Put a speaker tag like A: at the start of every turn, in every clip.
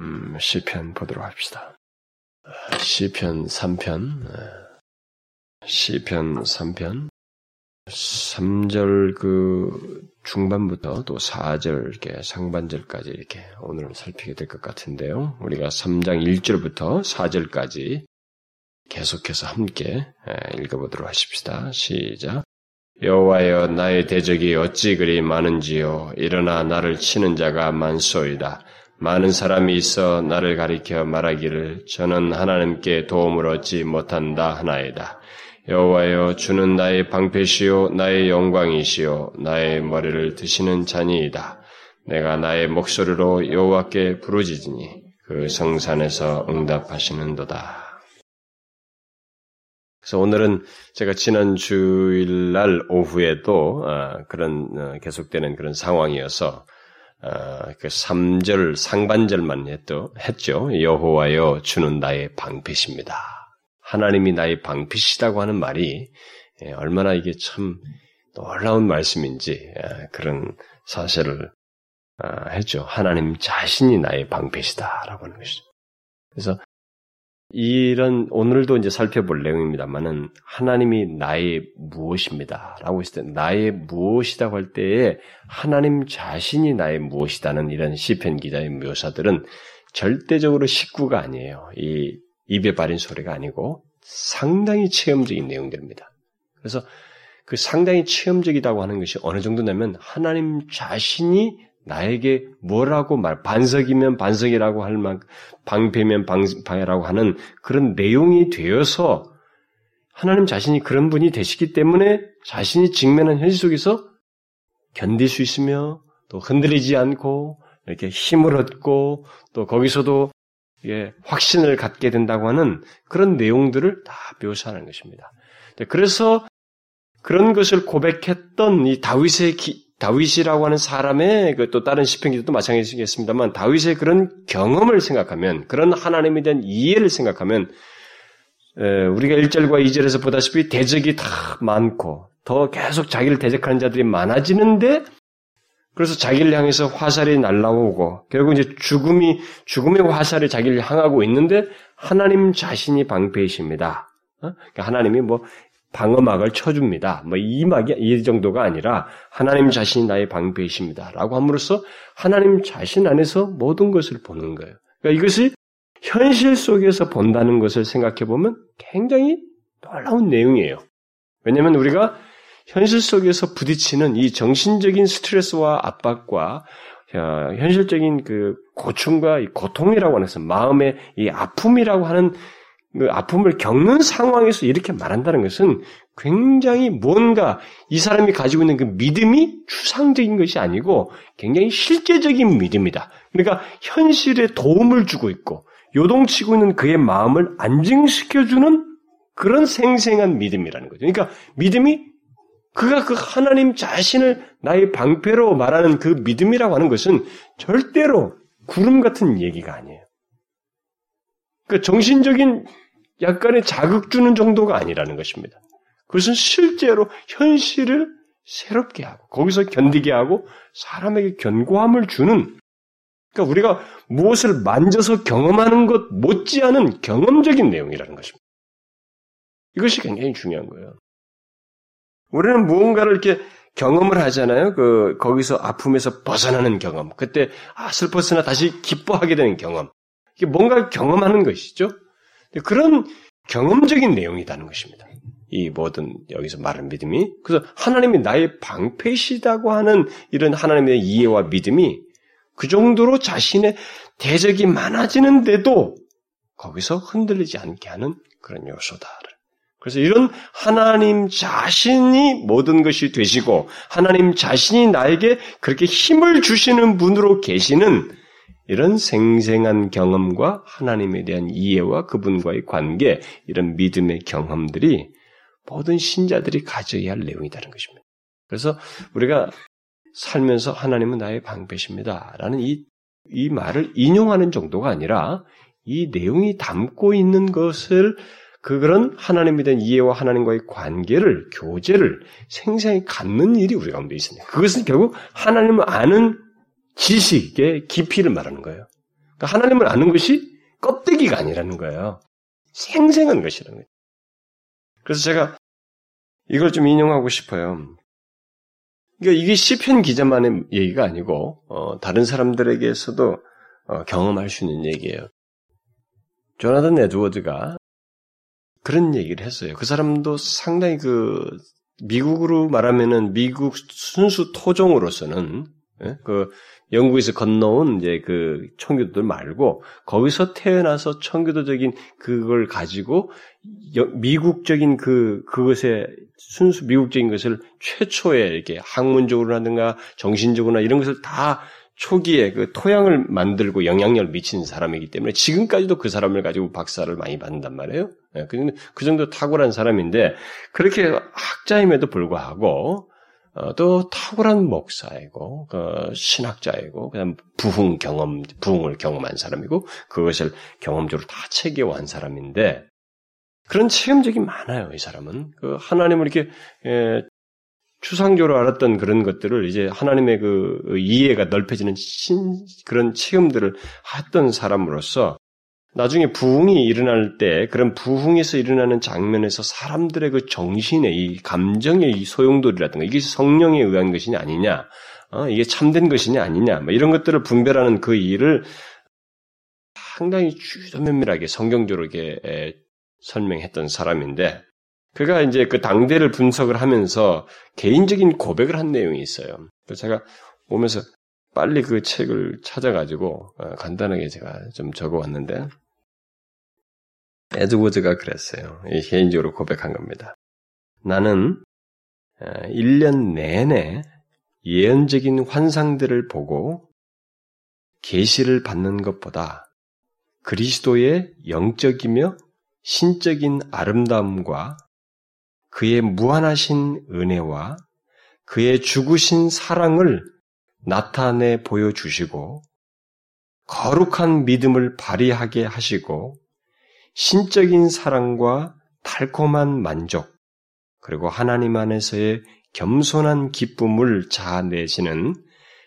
A: 음, 시편 보도록 합시다. 시편 3편, 시편 3편, 3절 그 중반부터 또 4절 이렇게 상반절까지 이렇게 오늘 살피게 될 것 같은데요. 우리가 3장 1절부터 4절까지 계속해서 함께 읽어보도록 하십시다. 시작. 여호와여 나의 대적이 어찌 그리 많은지요. 일어나 나를 치는 자가 많소이다. 많은 사람이 있어 나를 가리켜 말하기를 저는 하나님께 도움을 얻지 못한다 하나이다. 여호와여 주는 나의 방패시요 나의 영광이시요 나의 머리를 드시는 자니이다. 내가 나의 목소리로 여호와께 부르짖으니 그 성산에서 응답하시는도다. 그래서 오늘은 제가 지난 주일날 오후에도 어, 그런 어, 계속되는 그런 상황이어서 어, 그 3절 상반절만 했도, 했죠. 여호와여 주는 나의 방패십니다. 하나님이 나의 방패시다고 하는 말이 예, 얼마나 이게 참 놀라운 말씀인지 예, 그런 사실을 어, 했죠. 하나님 자신이 나의 방패시다라고 하는 것이죠. 그래서 이런 오늘도 이제 살펴볼 내용입니다만은 하나님이 나의 무엇입니다라고 했을 때 나의 무엇이라고 할 때에 하나님 자신이 나의 무엇이다는 이런 시편 기자의 묘사들은 절대적으로 식구가 아니에요. 이 입에 바린 소리가 아니고 상당히 체험적인 내용들입니다. 그래서 그 상당히 체험적이다고 하는 것이 어느 정도냐면 하나님 자신이 나에게 뭐라고 말, 반석이면 반석이라고 할 만, 방패면 방패라고 하는 그런 내용이 되어서 하나님 자신이 그런 분이 되시기 때문에 자신이 직면한 현실 속에서 견딜 수 있으며 또 흔들리지 않고 이렇게 힘을 얻고 또 거기서도 예, 확신을 갖게 된다고 하는 그런 내용들을 다 묘사하는 것입니다. 그래서 그런 것을 고백했던 이 다윗의 기, 다윗이라고 하는 사람의 그 또 다른 시편기도 마찬가지겠습니다만 다윗의 그런 경험을 생각하면 그런 하나님에 대한 이해를 생각하면 우리가 1절과 2절에서 보다시피 대적이 다 많고 더 계속 자기를 대적하는 자들이 많아지는데 그래서 자기를 향해서 화살이 날라오고 결국 이제 죽음이 죽음의 화살이 자기를 향하고 있는데 하나님 자신이 방패이십니다. 어? 그러니까 하나님이 뭐 방어막을 쳐줍니다. 뭐 이 막이 이 정도가 아니라 하나님 자신이 나의 방패이십니다라고 함으로써 하나님 자신 안에서 모든 것을 보는 거예요. 그러니까 이것이 현실 속에서 본다는 것을 생각해 보면 굉장히 놀라운 내용이에요. 왜냐하면 우리가 현실 속에서 부딪히는 이 정신적인 스트레스와 압박과 어, 현실적인 그 고충과 고통이라고 하는 마음의 이 아픔이라고 하는 그 아픔을 겪는 상황에서 이렇게 말한다는 것은 굉장히 뭔가 이 사람이 가지고 있는 그 믿음이 추상적인 것이 아니고 굉장히 실제적인 믿음이다. 그러니까 현실에 도움을 주고 있고 요동치고 있는 그의 마음을 안정시켜주는 그런 생생한 믿음이라는 거죠. 그러니까 믿음이 그가 그 하나님 자신을 나의 방패로 말하는 그 믿음이라고 하는 것은 절대로 구름 같은 얘기가 아니에요. 그 정신적인 약간의 자극 주는 정도가 아니라는 것입니다. 그것은 실제로 현실을 새롭게 하고 거기서 견디게 하고 사람에게 견고함을 주는 그러니까 우리가 무엇을 만져서 경험하는 것 못지않은 경험적인 내용이라는 것입니다. 이것이 굉장히 중요한 거예요. 우리는 무언가를 이렇게 경험을 하잖아요. 그 거기서 아픔에서 벗어나는 경험. 그때 아 슬펐으나 다시 기뻐하게 되는 경험. 뭔가 경험하는 것이죠. 그런 경험적인 내용이라는 것입니다. 이 모든 여기서 말하는 믿음이 그래서 하나님이 나의 방패시다고 하는 이런 하나님의 이해와 믿음이 그 정도로 자신의 대적이 많아지는데도 거기서 흔들리지 않게 하는 그런 요소다. 그래서 이런 하나님 자신이 모든 것이 되시고 하나님 자신이 나에게 그렇게 힘을 주시는 분으로 계시는 이런 생생한 경험과 하나님에 대한 이해와 그분과의 관계, 이런 믿음의 경험들이 모든 신자들이 가져야 할 내용이다는 것입니다. 그래서 우리가 살면서 하나님은 나의 방패십니다. 라는 이, 이 말을 인용하는 정도가 아니라 이 내용이 담고 있는 것을 그런 하나님에 대한 이해와 하나님과의 관계를, 교제를 생생히 갖는 일이 우리 가운데 있습니다. 그것은 결국 하나님을 아는 지식의 깊이를 말하는 거예요. 그러니까 하나님을 아는 것이 껍데기가 아니라는 거예요. 생생한 것이라는 거예요. 그래서 제가 이걸 좀 인용하고 싶어요. 그러니까 이게 시편 기자만의 얘기가 아니고 어, 다른 사람들에게서도 어, 경험할 수 있는 얘기예요. 조나단 에드워드가 그런 얘기를 했어요. 그 사람도 상당히 그 미국으로 말하면은 미국 순수 토종으로서는 예? 그 영국에서 건너온 이제 그 청교도들 말고 거기서 태어나서 청교도적인 그걸 가지고 미국적인 그 그것에 순수 미국적인 것을 최초에 이렇게 학문적으로라든가 정신적으로나 이런 것을 다 초기에 그 토양을 만들고 영향력을 미친 사람이기 때문에 지금까지도 그 사람을 가지고 박사를 많이 받는단 말이에요. 예, 그 정도 탁월한 사람인데 그렇게 학자임에도 불구하고 어, 또 탁월한 목사이고 그 신학자이고 그다음 부흥 경험 부흥을 경험한 사람이고 그것을 경험적으로 다 체계화한 사람인데 그런 체험적이 많아요. 이 사람은 그 하나님을 이렇게 예, 추상적으로 알았던 그런 것들을 이제 하나님의 그 이해가 넓혀지는 신, 그런 체험들을 했던 사람으로서 나중에 부흥이 일어날 때 그런 부흥에서 일어나는 장면에서 사람들의 그 정신의 이 감정의 이 소용돌이라든가 이게 성령에 의한 것이냐 아니냐, 어, 이게 참된 것이냐 아니냐, 뭐 이런 것들을 분별하는 그 일을 상당히 주저 면밀하게 성경적으로 이렇게 설명했던 사람인데 그가 이제 그 당대를 분석을 하면서 개인적인 고백을 한 내용이 있어요. 그래서 제가 오면서 빨리 그 책을 찾아가지고 어, 간단하게 제가 좀 적어왔는데 에드워드가 그랬어요. 개인적으로 고백한 겁니다. 나는 1년 어, 내내 예언적인 환상들을 보고 계시를 받는 것보다 그리스도의 영적이며 신적인 아름다움과 그의 무한하신 은혜와 그의 죽으신 사랑을 나타내 보여주시고 거룩한 믿음을 발휘하게 하시고 신적인 사랑과 달콤한 만족, 그리고 하나님 안에서의 겸손한 기쁨을 자아내시는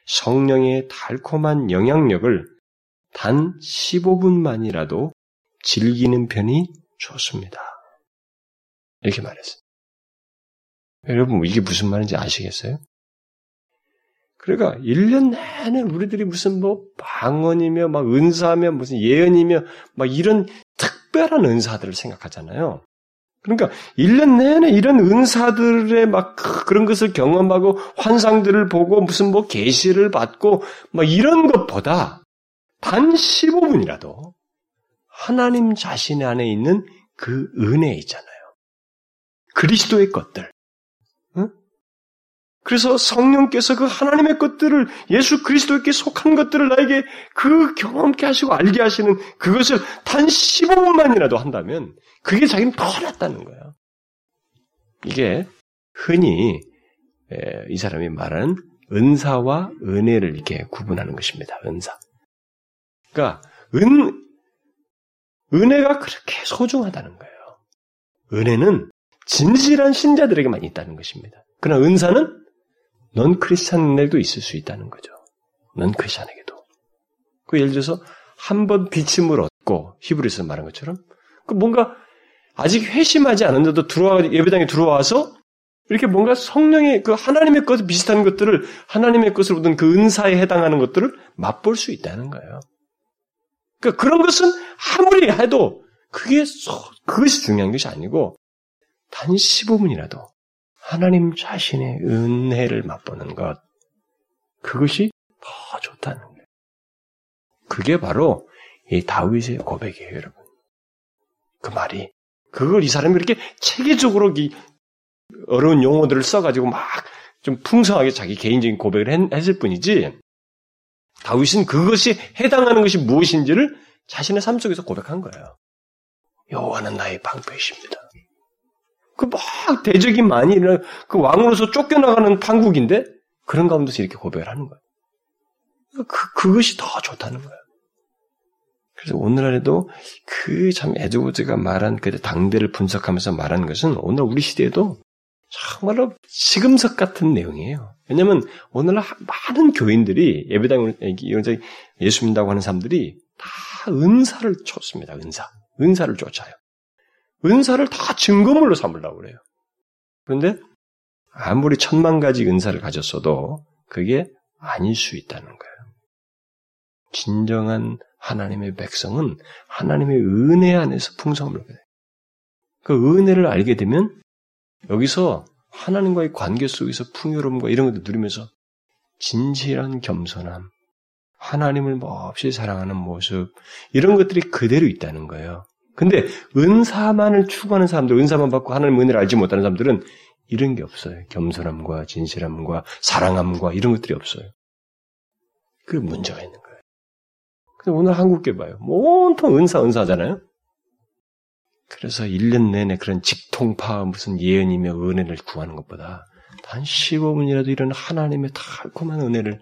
A: 성령의 달콤한 영향력을 단 15분만이라도 즐기는 편이 좋습니다. 이렇게 말했어요. 여러분, 이게 무슨 말인지 아시겠어요? 그러니까 1년 내내 우리들이 무슨 뭐 방언이며 막 은사며 무슨 예언이며 막 이런 특별한 은사들을 생각하잖아요. 그러니까 1년 내내 이런 은사들의 막 그런 것을 경험하고 환상들을 보고 무슨 뭐 계시를 받고 막 이런 것보다 단 15분이라도 하나님 자신 안에 있는 그 은혜 있잖아요. 그리스도의 것들. 그래서 성령께서 그 하나님의 것들을 예수 그리스도께 속한 것들을 나에게 그 경험케 하시고 알게 하시는 그것을 단 15분만이라도 한다면 그게 자기는 더 낫다는 거예요. 이게 흔히 이 사람이 말하는 은사와 은혜를 이렇게 구분하는 것입니다. 은사. 그러니까 은 은혜가 그렇게 소중하다는 거예요. 은혜는 진실한 신자들에게만 있다는 것입니다. 그러나 은사는 넌 크리스찬들도 있을 수 있다는 거죠. 넌 크리스찬에게도. 그 예를 들어서 한 번 비침을 얻고 히브리서 말한 것처럼 그 뭔가 아직 회심하지 않은데도 들어와 예배당에 들어와서 이렇게 뭔가 성령의 그 하나님의 것을 비슷한 것들을 하나님의 것을 얻은 그 은사에 해당하는 것들을 맛볼 수 있다는 거예요. 그러니까 그런 것은 아무리 해도 그게 그것이 중요한 것이 아니고 단 15분이라도 하나님 자신의 은혜를 맛보는 것, 그것이 더 좋다는 거예요. 그게 바로 이 다윗의 고백이에요, 여러분. 그 말이. 그걸 이 사람이 그렇게 체계적으로 이 어려운 용어들을 써가지고 막 좀 풍성하게 자기 개인적인 고백을 했을 뿐이지, 다윗은 그것이 해당하는 것이 무엇인지를 자신의 삶 속에서 고백한 거예요. 여호와는 나의 방패이십니다. 그 막 대적이 많이 일어나 그 왕으로서 쫓겨나가는 판국인데 그런 가운데서 이렇게 고백을 하는 거예요. 그, 그것이 더 좋다는 거예요. 그래서 오늘날에도 그 참 에드워드가 말한 그 당대를 분석하면서 말한 것은 오늘 우리 시대에도 정말로 시금석 같은 내용이에요. 왜냐하면 오늘날 많은 교인들이 예배당 예수 믿다고 하는 사람들이 다 은사를 쫓습니다. 은사. 은사를 쫓아요. 은사를 다 증거물로 삼으려고 그래요. 그런데 아무리 천만 가지 은사를 가졌어도 그게 아닐 수 있다는 거예요. 진정한 하나님의 백성은 하나님의 은혜 안에서 풍성함을 얻게 돼요. 그 은혜를 알게 되면 여기서 하나님과의 관계 속에서 풍요로움과 이런 것도 누리면서 진실한 겸손함, 하나님을 몹시 사랑하는 모습, 이런 것들이 그대로 있다는 거예요. 근데 은사만을 추구하는 사람들, 은사만 받고 하나님 은혜를 알지 못하는 사람들은 이런 게 없어요. 겸손함과 진실함과 사랑함과 이런 것들이 없어요. 그 문제가 있는 거예요. 근데 오늘 한국계 봐요. 온통 은사, 은사잖아요? 그래서 1년 내내 그런 직통파 무슨 예언이며 은혜를 구하는 것보다 단 15분이라도 이런 하나님의 달콤한 은혜를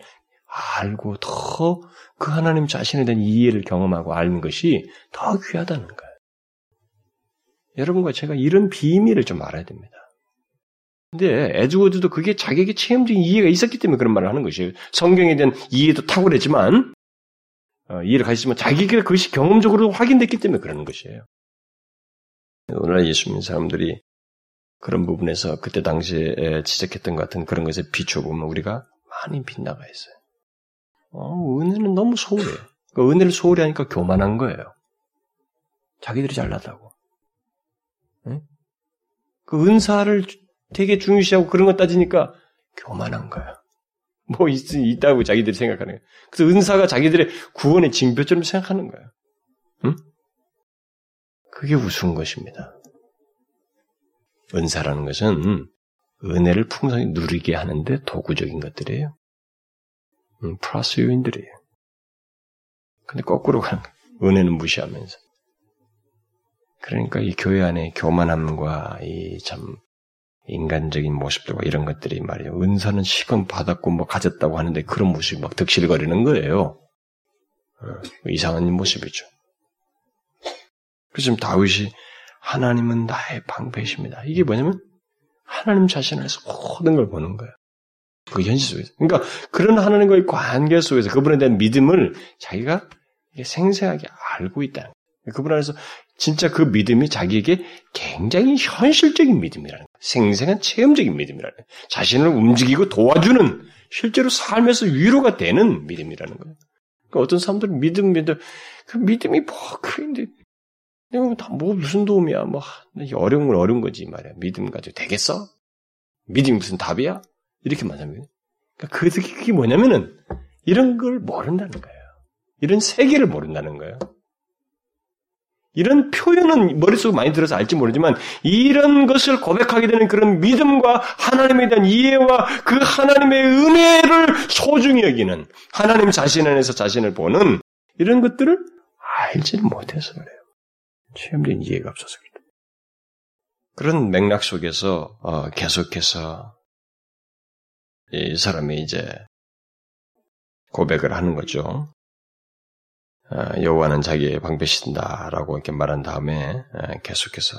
A: 알고 더 그 하나님 자신에 대한 이해를 경험하고 아는 것이 더 귀하다는 거예요. 여러분과 제가 이런 비밀을 좀 알아야 됩니다. 근데 에드워드도 그게 자기에게 체험적인 이해가 있었기 때문에 그런 말을 하는 것이에요. 성경에 대한 이해도 탁월했지만 어, 이해를 가지지만 자기에게 그것이 경험적으로 확인됐기 때문에 그러는 것이에요. 오늘날 예수 믿는 사람들이 그런 부분에서 그때 당시에 지적했던 것 같은 그런 것에 비춰보면 우리가 많이 빗나가 있어요. 어, 은혜는 너무 소홀해. 그 은혜를 소홀히 하니까 교만한 거예요. 자기들이 잘났다고. 네? 그 은사를 되게 중요시하고 그런 거 따지니까 교만한 거야. 뭐 있, 있다고 자기들이 생각하는 거야. 그래서 은사가 자기들의 구원의 징표처럼 생각하는 거야. 응? 그게 우스운 것입니다. 은사라는 것은 은혜를 풍성히 누리게 하는데 도구적인 것들이에요. 음, 플러스 요인들이에요. 근데 거꾸로 가는 거예요. 은혜는 무시하면서. 그러니까 이 교회 안에 교만함과 이 참 인간적인 모습들과 이런 것들이 말이에요. 은사는 시건 받았고 뭐 가졌다고 하는데 그런 모습이 막 득실거리는 거예요. 어, 이상한 모습이죠. 그래서 지금 다윗이 하나님은 나의 방패이십니다. 이게 뭐냐면 하나님 자신 안에서 모든 걸 보는 거예요. 그 현실 속에서. 그러니까 그런 하나님과의 관계 속에서 그분에 대한 믿음을 자기가 생생하게 알고 있다는 거예요. 그분 안에서 진짜 그 믿음이 자기에게 굉장히 현실적인 믿음이라는 거예요. 생생한 체험적인 믿음이라는 거예요. 자신을 움직이고 도와주는 실제로 삶에서 위로가 되는 믿음이라는 거예요. 그러니까 어떤 사람들은 믿음, 믿음, 그 믿음이 뭐, 그인데 이거 다뭐 무슨 도움이야? 뭐 어려운 건 어려운 거지 말이야. 믿음 가지고 되겠어? 믿음이 무슨 답이야? 이렇게 말하면 그러니까 그게 뭐냐면은 이런 걸 모른다는 거예요. 이런 세계를 모른다는 거예요. 이런 표현은 머릿속에 많이 들어서 알지 모르지만 이런 것을 고백하게 되는 그런 믿음과 하나님에 대한 이해와 그 하나님의 은혜를 소중히 여기는 하나님 자신 안에서 자신을 보는 이런 것들을 알지는 못해서 그래요. 체험된 이해가 없어서 그래요. 그런 맥락 속에서 어, 계속해서 이 사람이 이제 고백을 하는 거죠. 어, 여호와는 자기의 방패신다라고 이렇게 말한 다음에 어, 계속해서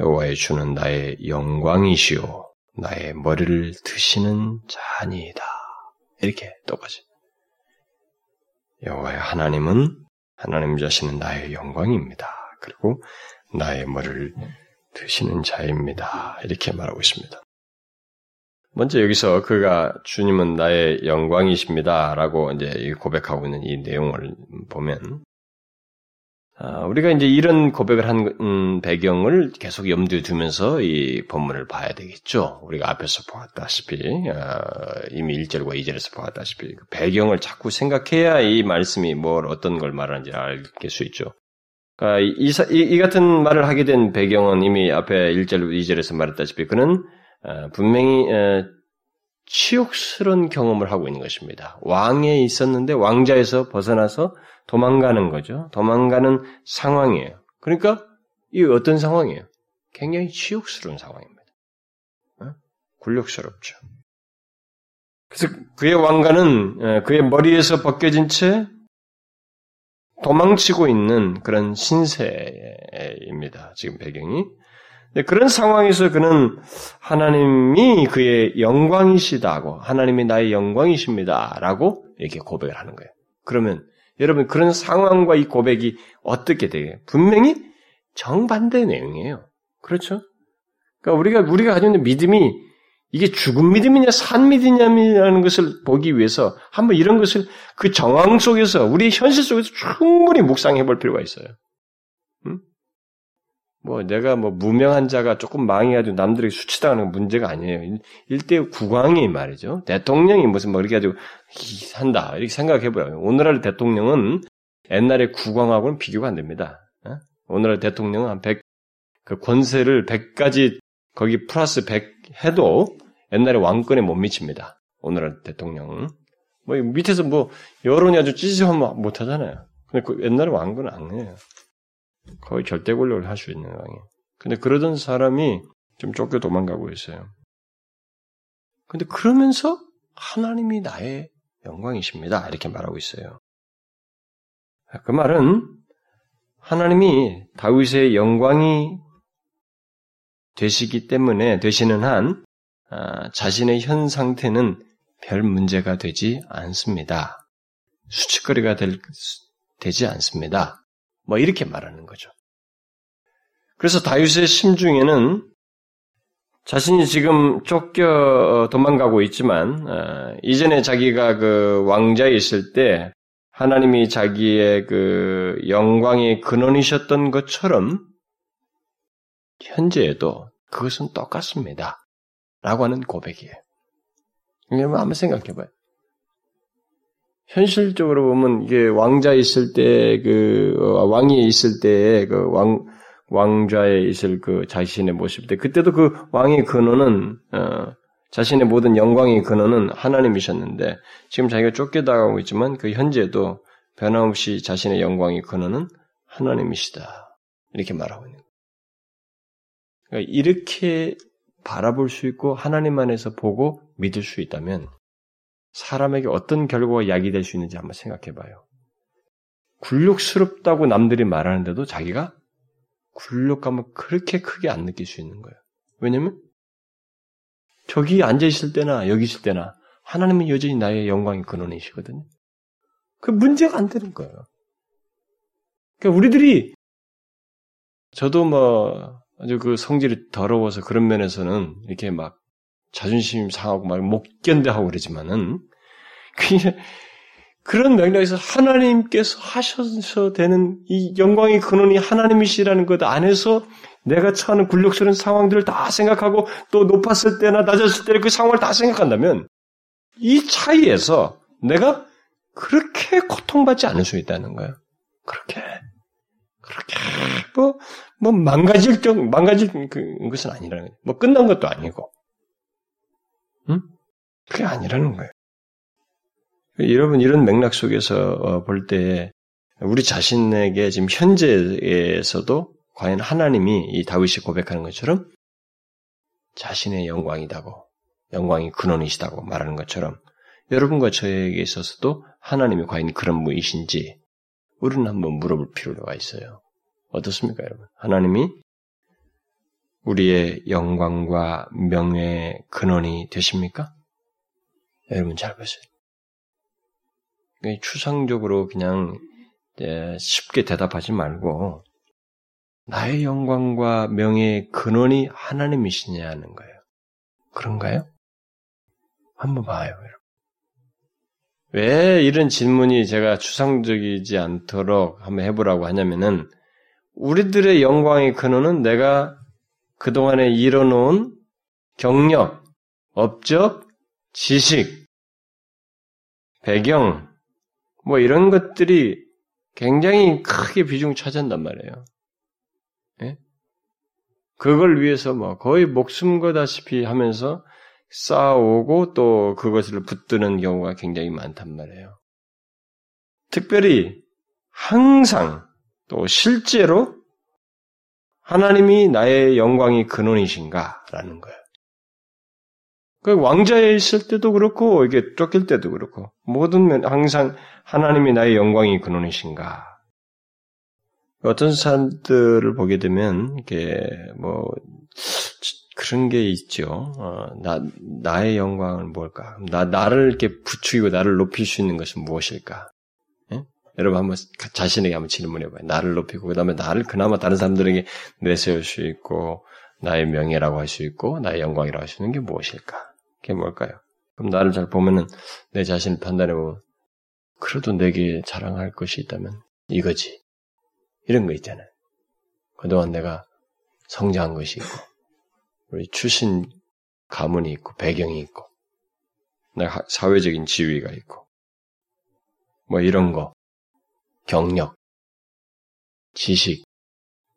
A: 여호와의 주는 나의 영광이시오, 나의 머리를 드시는 자니이다. 이렇게 똑같이 여호와의 하나님은 하나님 자신은 나의 영광입니다. 그리고 나의 머리를 드시는 자입니다. 이렇게 말하고 있습니다. 먼저 여기서 그가 주님은 나의 영광이십니다. 라고 이제 고백하고 있는 이 내용을 보면, 아, 우리가 이제 이런 고백을 한 음, 배경을 계속 염두에 두면서 이 본문을 봐야 되겠죠. 우리가 앞에서 보았다시피, 아, 이미 1절과 2절에서 보았다시피, 그 배경을 자꾸 생각해야 이 말씀이 뭘, 어떤 걸 말하는지 알수 있죠. 그러니까 이, 이, 이, 같은 말을 하게 된 배경은 이미 앞에 1절, 2절에서 말했다시피 그는 어, 분명히 어, 치욕스러운 경험을 하고 있는 것입니다. 왕에 있었는데 왕자에서 벗어나서 도망가는 거죠. 도망가는 상황이에요. 그러니까 이 어떤 상황이에요? 굉장히 치욕스러운 상황입니다. 어? 굴욕스럽죠. 그래서 그의 왕가는 그의 머리에서 벗겨진 채 도망치고 있는 그런 신세입니다. 지금 배경이. 그런 상황에서 그는 하나님이 그의 영광이시다고, 하나님이 나의 영광이십니다라고 이렇게 고백을 하는 거예요. 그러면 여러분 그런 상황과 이 고백이 어떻게 되게 분명히 정반대 내용이에요. 그렇죠? 그러니까 우리가 우리가 가지고 있는 믿음이 이게 죽은 믿음이냐 산 믿음이냐는 것을 보기 위해서 한번 이런 것을 그 정황 속에서 우리 현실 속에서 충분히 묵상해 볼 필요가 있어요. 응? 뭐 내가 뭐 무명한 자가 조금 망해가지고 남들에게 수치당하는 문제가 아니에요. 일대 국왕이 말이죠. 대통령이 무슨 뭐 이렇게 가지고 한다 이렇게 생각해봐요. 오늘날 대통령은 옛날의 국왕하고는 비교가 안 됩니다. 어? 오늘날 대통령은 한 100, 그 권세를 100가지 거기 플러스 100 해도 옛날에 왕권에 못 미칩니다. 오늘날 대통령은. 뭐 밑에서 뭐 여론이 아주 찌질하면 못 하잖아요. 근데 그 옛날에 왕권은 안 해요. 거의 절대 권력을 할 수 있는 왕이에요. 근데 그러던 사람이 좀 쫓겨 도망가고 있어요. 근데 그러면서 하나님이 나의 영광이십니다. 이렇게 말하고 있어요. 그 말은 하나님이 다윗의 영광이 되시기 때문에 되시는 한 아, 자신의 현 상태는 별 문제가 되지 않습니다. 수치거리가 될, 되지 않습니다. 뭐 이렇게 말하는 거죠. 그래서 다윗의 심중에는 자신이 지금 쫓겨 도망가고 있지만 어, 이전에 자기가 그 왕자에 있을 때 하나님이 자기의 그 영광의 근원이셨던 것처럼 현재에도 그것은 똑같습니다. 라고 하는 고백이에요. 여러분 한번 생각해 봐요. 현실적으로 보면 이게 왕자 있을 때, 그, 어, 왕위에 있을 때, 그 왕, 왕좌에 있을 그 자신의 모습 때, 그때도 그 왕의 근원은, 어, 자신의 모든 영광의 근원은 하나님이셨는데, 지금 자기가 쫓겨나가고 있지만 그 현재도 변함없이 자신의 영광의 근원은 하나님이시다. 이렇게 말하고 있는. 그러니까 이렇게 바라볼 수 있고 하나님 안에서 보고 믿을 수 있다면 사람에게 어떤 결과가 야기될 수 있는지 한번 생각해 봐요. 굴욕스럽다고 남들이 말하는데도 자기가 굴욕감을 그렇게 크게 안 느낄 수 있는 거예요. 왜냐면 저기 앉아 있을 때나 여기 있을 때나 하나님은 여전히 나의 영광의 근원이시거든요. 그 문제가 안 되는 거예요. 그러니까 우리들이 저도 뭐 아주 그 성질이 더러워서 그런 면에서는 이렇게 막 자존심 상하고 막 못 견뎌하고 그러지만은 그냥 그런 맥락에서 하나님께서 하셔서 되는 이 영광의 근원이 하나님이시라는 것 안에서 내가 처하는 굴욕스러운 상황들을 다 생각하고 또 높았을 때나 낮았을 때 그 상황을 다 생각한다면 이 차이에서 내가 그렇게 고통받지 않을 수 있다는 거예요. 그렇게 그렇게 뭐, 뭐 망가질 정 망가질 그, 것은 아니라는 거예요. 뭐 끝난 것도 아니고, 응? 그게 아니라는 거예요. 여러분 이런 맥락 속에서 어, 볼때 우리 자신에게 지금 현재에서도 과연 하나님이 이 다윗이 고백하는 것처럼 자신의 영광이다고 영광이 근원이시다고 말하는 것처럼 여러분과 저에게 있어서도 하나님이 과연 그런 분이신지 우리는 한번 물어볼 필요가 있어요. 어떻습니까, 여러분? 하나님이 우리의 영광과 명예의 근원이 되십니까? 여러분 잘 보세요. 추상적으로 그냥 쉽게 대답하지 말고 나의 영광과 명예의 근원이 하나님이시냐는 거예요. 그런가요? 한번 봐요, 여러분. 왜 이런 질문이 제가 추상적이지 않도록 한번 해보라고 하냐면은 우리들의 영광의 근원은 내가 그동안에 이뤄놓은 경력, 업적, 지식, 배경, 뭐 이런 것들이 굉장히 크게 비중 차지한단 말이에요. 예? 그걸 위해서 뭐 거의 목숨 거다시피 하면서 쌓아오고 또 그것을 붙드는 경우가 굉장히 많단 말이에요. 특별히 항상 또 실제로 하나님이 나의 영광이 근원이신가라는 거예요. 그 왕자에 있을 때도 그렇고 이게 쫓길 때도 그렇고 모든 면 항상 하나님이 나의 영광이 근원이신가. 어떤 사람들을 보게 되면 이게 뭐 그런 게 있죠. 어, 나 나의 영광은 뭘까? 나 나를 이렇게 부추기고 나를 높일 수 있는 것은 무엇일까? 예? 여러분 한번 자신에게 한번 질문해 봐요. 나를 높이고, 그 다음에 나를 그나마 다른 사람들에게 내세울 수 있고, 나의 명예라고 할 수 있고, 나의 영광이라고 할 수 있는 게 무엇일까? 그게 뭘까요? 그럼 나를 잘 보면은 내 자신을 판단해 보면, 그래도 내게 자랑할 것이 있다면 이거지. 이런 거 있잖아요. 그동안 내가 성장한 것이 있고, 우리 출신 가문이 있고, 배경이 있고, 내가 사회적인 지위가 있고, 뭐 이런 거, 경력, 지식,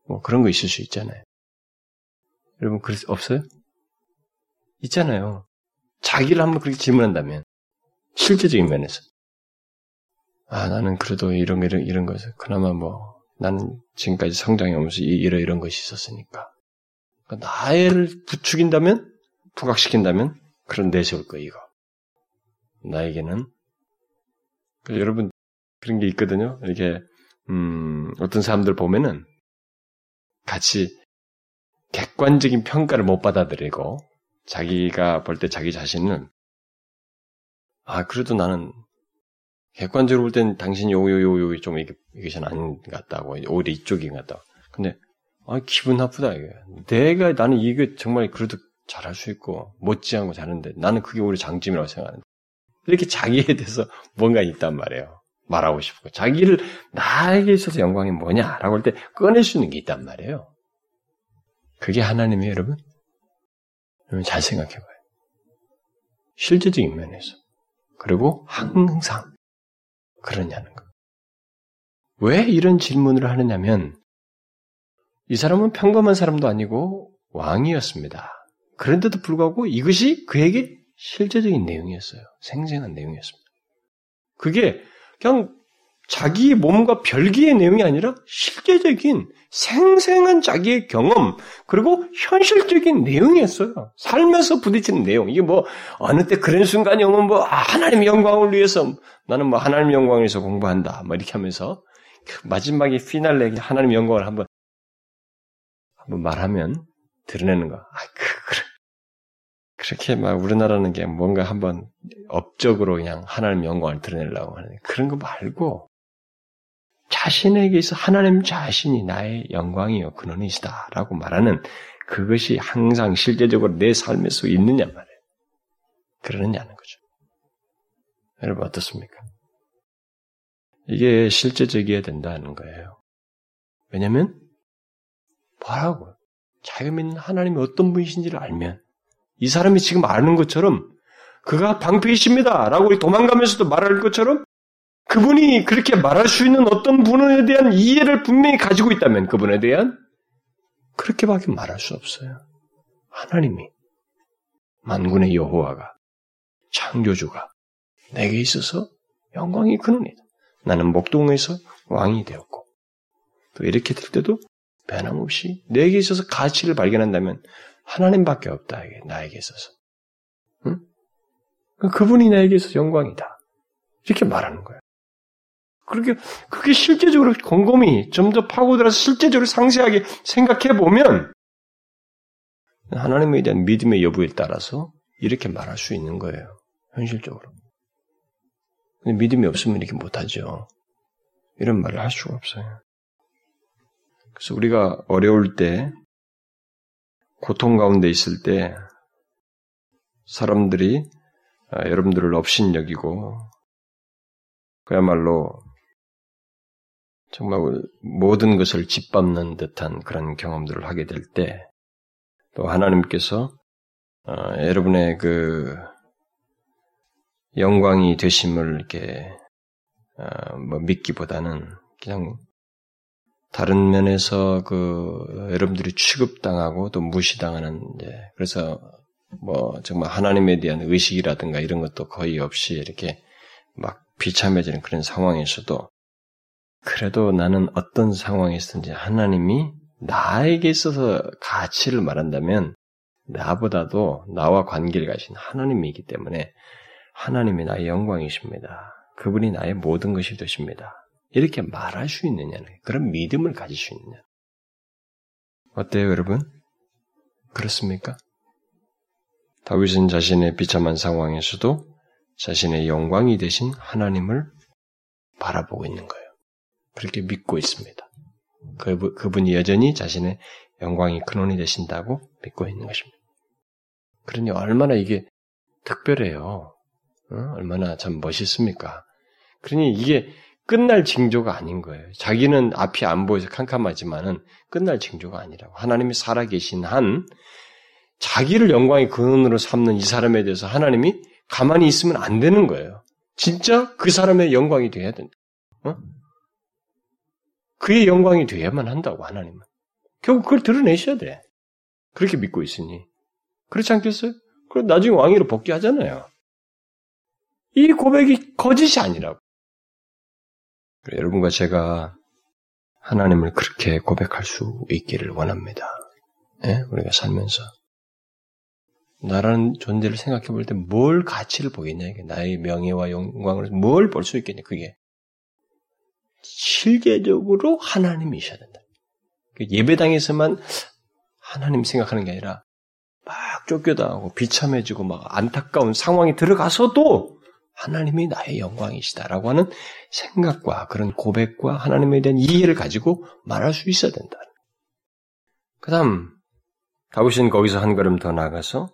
A: 뭐 그런 거 있을 수 있잖아요. 여러분, 그럴 수 없어요? 있잖아요. 자기를 한번 그렇게 질문한다면, 실제적인 면에서. 아, 나는 그래도 이런, 이런, 이런 것을, 그나마 뭐, 나는 지금까지 성장해 오면서 이런, 이런 것이 있었으니까. 그러니까 나를 부추긴다면, 부각시킨다면, 그런 내세울 거, 이거. 나에게는, 여러분, 그런 게 있거든요. 이렇게 음, 어떤 사람들 보면은 같이 객관적인 평가를 못 받아들이고 자기가 볼 때 자기 자신은 아 그래도 나는 객관적으로 볼 땐 당신이 요요요요 좀 이게 이것이 아닌 것 같다고 오히려 이쪽인 것 같다. 근데 아 기분 나쁘다 이게 내가 나는 이게 정말 그래도 잘할 수 있고 못지않고 잘하는데 나는 그게 오히려 장점이라고 생각하는데 이렇게 자기에 대해서 뭔가 있단 말이에요. 말하고 싶고 자기를 나에게 있어서 영광이 뭐냐라고 할 때 꺼낼 수 있는 게 있단 말이에요. 그게 하나님이에요, 여러분. 여러분 잘 생각해 봐요. 실제적인 면에서 그리고 항상 그러냐는 거. 왜 이런 질문을 하느냐면 이 사람은 평범한 사람도 아니고 왕이었습니다. 그런데도 불구하고 이것이 그에게 실제적인 내용이었어요. 생생한 내용이었습니다. 그게 그냥 자기 몸과 별개의 내용이 아니라 실제적인 생생한 자기의 경험 그리고 현실적인 내용이었어요. 삶에서 부딪히는 내용. 이게 뭐 어느 때 그런 순간이 오면 뭐 아, 하나님 영광을 위해서 나는 뭐 하나님 영광을 위해서 공부한다. 뭐 이렇게 하면서 그 마지막에 피날레 하나님 영광을 한번 한번 말하면 드러내는 거. 아, 그렇게 막 우리나라는 게 뭔가 한번 업적으로 그냥 하나님 영광을 드러내려고 하는 그런 거 말고 자신에게 서 하나님 자신이 나의 영광이요 근원이시다라고 말하는 그것이 항상 실제적으로 내 삶에서 있느냐 말이에요. 그러느냐는 거죠. 여러분 어떻습니까? 이게 실제적이어야 된다는 거예요. 왜냐하면 뭐라고 믿는 하나님이 어떤 분이신지를 알면 이 사람이 지금 아는 것처럼 그가 방패이십니다. 라고 도망가면서도 말할 것처럼 그분이 그렇게 말할 수 있는 어떤 분에 대한 이해를 분명히 가지고 있다면 그분에 대한 그렇게밖에 말할 수 없어요. 하나님이 만군의 여호와가 창조주가 내게 있어서 영광이 그놈이다. 나는 목동에서 왕이 되었고 또 이렇게 될 때도 변함없이 내게 있어서 가치를 발견한다면 하나님밖에 없다. 나에게 있어서. 응? 그분이 나에게 있어서 영광이다. 이렇게 말하는 거예요. 그렇게, 그게 실제적으로 곰곰이 좀 더 파고들어서 실제적으로 상세하게 생각해 보면, 하나님에 대한 믿음의 여부에 따라서 이렇게 말할 수 있는 거예요. 현실적으로. 근데 믿음이 없으면 이렇게 못하죠. 이런 말을 할 수가 없어요. 그래서 우리가 어려울 때 고통 가운데 있을 때 사람들이 아, 여러분들을 업신여기고 그야말로 정말 모든 것을 짓밟는 듯한 그런 경험들을 하게 될 때 또 하나님께서 아, 여러분의 그 영광이 되심을 이렇게 아, 뭐 믿기보다는 그냥 다른 면에서 그 여러분들이 취급당하고 또 무시당하는 이제 그래서 뭐 정말 하나님에 대한 의식이라든가 이런 것도 거의 없이 이렇게 막 비참해지는 그런 상황에서도 그래도 나는 어떤 상황에서든지 하나님이 나에게 있어서 가치를 말한다면 나보다도 나와 관계를 가신 하나님이기 때문에 하나님이 나의 영광이십니다. 그분이 나의 모든 것이 되십니다. 이렇게 말할 수 있느냐는 그런 믿음을 가질 수 있느냐. 어때요, 여러분? 그렇습니까? 다윗은 자신의 비참한 상황에서도 자신의 영광이 되신 하나님을 바라보고 있는 거예요. 그렇게 믿고 있습니다. 그, 그분이 여전히 자신의 영광이 근원이 되신다고 믿고 있는 것입니다. 그러니 얼마나 이게 특별해요. 어? 얼마나 참 멋있습니까? 그러니 이게 끝날 징조가 아닌 거예요. 자기는 앞이 안 보여서 캄캄하지만은 끝날 징조가 아니라고. 하나님이 살아계신 한 자기를 영광의 근원으로 삼는 이 사람에 대해서 하나님이 가만히 있으면 안 되는 거예요. 진짜 그 사람의 영광이 돼야 된다. 어? 그의 영광이 돼야만 한다고 하나님은. 결국 그걸 드러내셔야 돼. 그렇게 믿고 있으니. 그렇지 않겠어요? 그럼 나중에 왕위로 복귀하잖아요. 이 고백이 거짓이 아니라고. 여러분과 제가 하나님을 그렇게 고백할 수 있기를 원합니다. 예? 우리가 살면서. 나라는 존재를 생각해 볼 때 뭘 가치를 보겠냐, 이게. 나의 명예와 영광을 뭘 볼 수 있겠냐, 그게. 실제적으로 하나님이셔야 된다. 그 예배당에서만 하나님 생각하는 게 아니라 막 쫓겨다하고 비참해지고 막 안타까운 상황이 들어가서도 하나님이 나의 영광이시다라고 하는 생각과 그런 고백과 하나님에 대한 이해를 가지고 말할 수 있어야 된다. 그 다음, 다윗은 거기서 한 걸음 더 나가서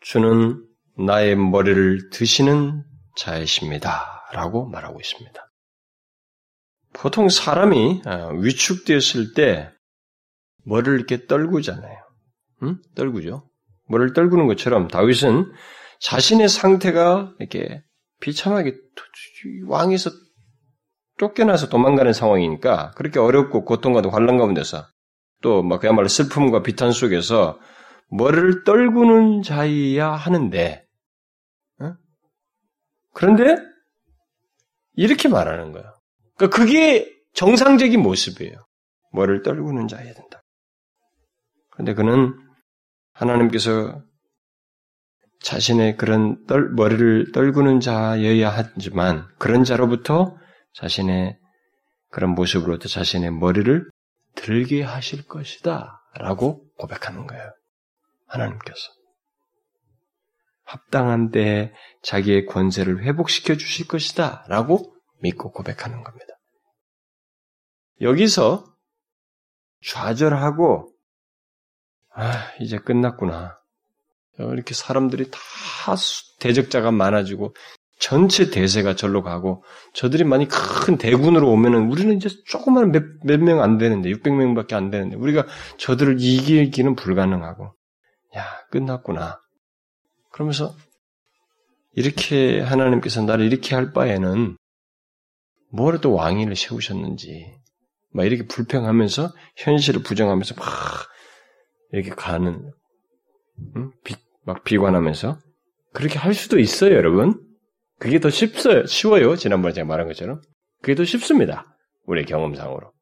A: 주는 나의 머리를 드시는 자이십니다. 라고 말하고 있습니다. 보통 사람이 아, 위축되었을 때 머리를 이렇게 떨구잖아요. 응? 떨구죠. 머리를 떨구는 것처럼 다윗은 자신의 상태가 이렇게 비참하게 왕에서 쫓겨나서 도망가는 상황이니까 그렇게 어렵고 고통과 환란 가운데서 또 막 그야말로 슬픔과 비탄 속에서 머리를 떨구는 자이야 하는데 어? 그런데 이렇게 말하는 거예요. 그러니까 그게 정상적인 모습이에요. 머리를 떨구는 자여야 된다. 그런데 그는 하나님께서 자신의 그런 떨, 머리를 떨구는 자여야 하지만 그런 자로부터 자신의 그런 모습으로부터 자신의 머리를 들게 하실 것이다 라고 고백하는 거예요. 하나님께서. 합당한 때에 자기의 권세를 회복시켜 주실 것이다 라고 믿고 고백하는 겁니다. 여기서 좌절하고 아, 이제 끝났구나. 이렇게 사람들이 다 대적자가 많아지고 전체 대세가 절로 가고 저들이 많이 큰 대군으로 오면은 우리는 이제 조그만 몇 명 안 되는데 600명밖에 안 되는데 우리가 저들을 이기기는 불가능하고 야 끝났구나. 그러면서 이렇게 하나님께서 나를 이렇게 할 바에는 또 왕위를 세우셨는지 막 이렇게 불평하면서 현실을 부정하면서 막 이렇게 가는 음? 비, 막 비관하면서 그렇게 할 수도 있어요, 여러분. 그게 더 쉽어요. 쉬워요. 지난번에 제가 말한 것처럼. 그게 더 쉽습니다. 우리의 경험상으로.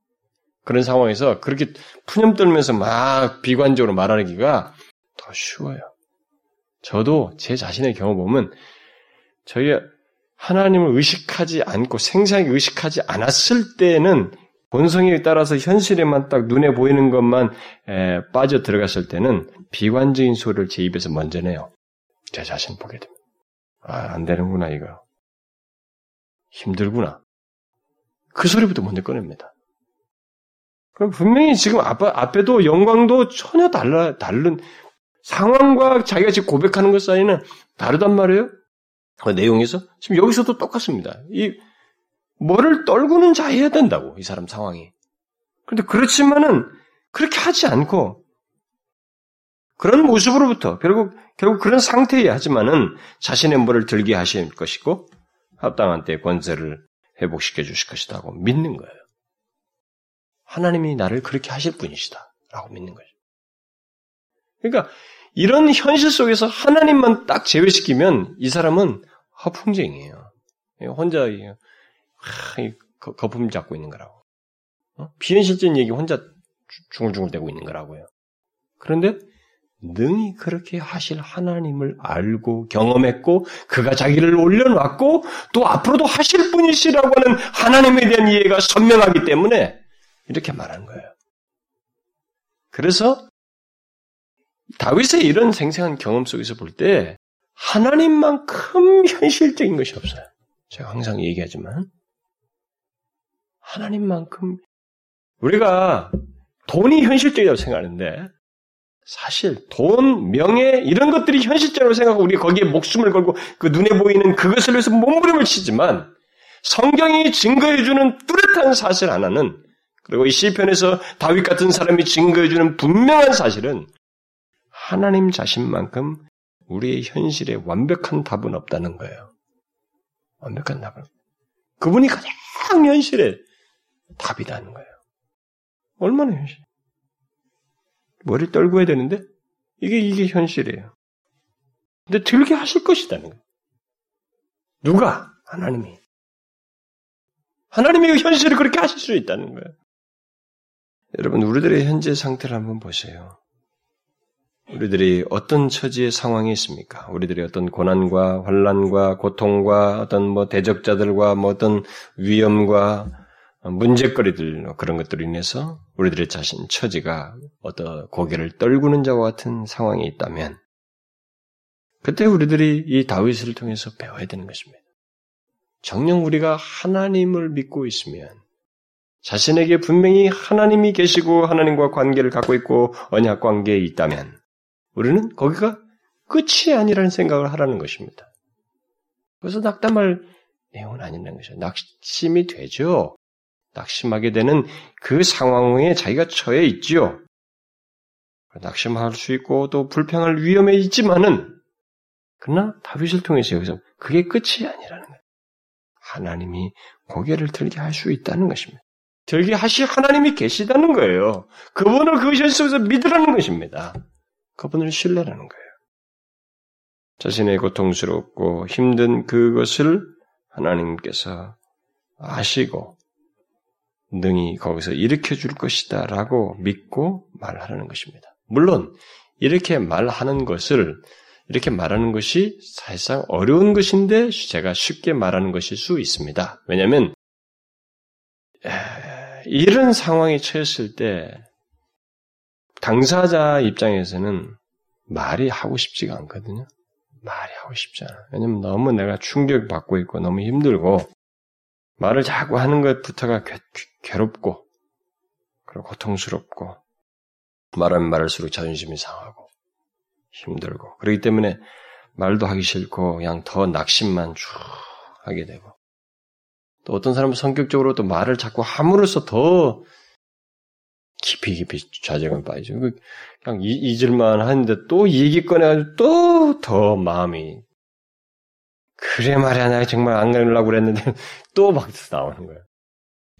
A: 그런 상황에서 그렇게 푸념 떨면서 막 비관적으로 말하기가 더 쉬워요. 저도 제 자신의 경험 보면 저희 하나님을 의식하지 않고 생생하게 의식하지 않았을 때는 본성에 따라서 현실에만 딱 눈에 보이는 것만 에, 빠져 들어갔을 때는 비관적인 소리를 제 입에서 먼저 내요. 제 자신 보게 됩니다. 아, 안 되는구나, 이거. 힘들구나. 그 소리부터 먼저 꺼냅니다. 그럼 분명히 지금 앞, 앞에도 영광도 전혀 달라, 다른 상황과 자기가 지금 고백하는 것 사이는 다르단 말이에요? 그 내용에서. 지금 여기서도 똑같습니다. 이 뭐를 떨구는 자해야 된다고, 이 사람 상황이. 그런데 그렇지만은 그렇게 하지 않고 그런 모습으로부터 결국 결국 그런 상태에 하지만은 자신의 뭐를 들게 하실 것이고 합당한 때 권세를 회복시켜 주실 것이다고 믿는 거예요. 하나님이 나를 그렇게 하실 분이시다라고 믿는 거죠. 그러니까 이런 현실 속에서 하나님만 딱 제외시키면 이 사람은 허풍쟁이에요. 혼자 거품 잡고 있는 거라고. 어? 비현실적인 얘기 혼자 중얼중얼대고 있는 거라고요. 그런데 능히 그렇게 하실 하나님을 알고 경험했고 그가 자기를 올려놨고 또 앞으로도 하실 분이시라고 하는 하나님에 대한 이해가 선명하기 때문에 이렇게 말하는 거예요. 그래서 다윗의 이런 생생한 경험 속에서 볼 때 하나님만큼 현실적인 것이 없어요. 제가 항상 얘기하지만 하나님만큼 우리가 돈이 현실적이라고 생각하는데 사실 돈, 명예 이런 것들이 현실적으로 생각하고 우리 거기에 목숨을 걸고 그 눈에 보이는 그것을 위해서 몸부림을 치지만 성경이 증거해주는 뚜렷한 사실 하나는 그리고 이 시편에서 다윗 같은 사람이 증거해주는 분명한 사실은 하나님 자신만큼 우리의 현실에 완벽한 답은 없다는 거예요. 완벽한 답은. 그분이 가장 현실에 답이라는 거예요. 얼마나 현실? 머리 떨고 해야 되는데 이게 이게 현실이에요. 근데 들게 하실 것이다는 거예요. 누가? 하나님이. 하나님이 현실을 그렇게 하실 수 있다는 거예요. 여러분, 우리들의 현재 상태를 한번 보세요. 우리들이 어떤 처지의 상황이 있습니까? 우리들이 어떤 고난과 환란과 고통과 어떤 뭐 대적자들과 뭐 어떤 위험과 문제거리들 그런 것들로 인해서 우리들의 자신 처지가 어떤 고개를 떨구는 자와 같은 상황이 있다면 그때 우리들이 이 다윗을 통해서 배워야 되는 것입니다. 정녕 우리가 하나님을 믿고 있으면 자신에게 분명히 하나님이 계시고 하나님과 관계를 갖고 있고 언약 관계에 있다면 우리는 거기가 끝이 아니라는 생각을 하라는 것입니다. 그래서 낙담할 내용은 아니라는 것이죠. 낙심이 되죠. 낙심하게 되는 그 상황에 자기가 처해 있지요. 낙심할 수 있고 또 불평할 위험에 있지만은 그러나 다윗을 통해서 여기서 그게 끝이 아니라는 거예요. 하나님이 고개를 들게 할 수 있다는 것입니다. 들게 하시 하나님이 계시다는 거예요. 그분을 그 현실 속에서 믿으라는 것입니다. 그분을 신뢰라는 거예요. 자신의 고통스럽고 힘든 그것을 하나님께서 아시고 능히 거기서 일으켜 줄 것이다 라고 믿고 말하는 것입니다. 물론 이렇게 말하는 것을 이렇게 말하는 것이 사실상 어려운 것인데 제가 쉽게 말하는 것일 수 있습니다. 왜냐하면 이런 상황에 처했을 때 당사자 입장에서는 말이 하고 싶지가 않거든요. 말이 하고 싶지 않아. 왜냐면 너무 내가 충격받고 있고 너무 힘들고 말을 자꾸 하는 것부터가 괴롭고 그리고 고통스럽고 말하면 말할수록 자존심이 상하고 힘들고 그렇기 때문에 말도 하기 싫고 그냥 더 낙심만 쭉 하게 되고 또 어떤 사람은 성격적으로 또 말을 자꾸 함으로써 더 깊이 깊이 좌절감 빠지죠. 그 그냥 잊을만 하는데 또 얘기 꺼내가지고 또 더 마음이 그래 말이야 나 정말 안 가려고 그랬는데 또막 나오는 거예요.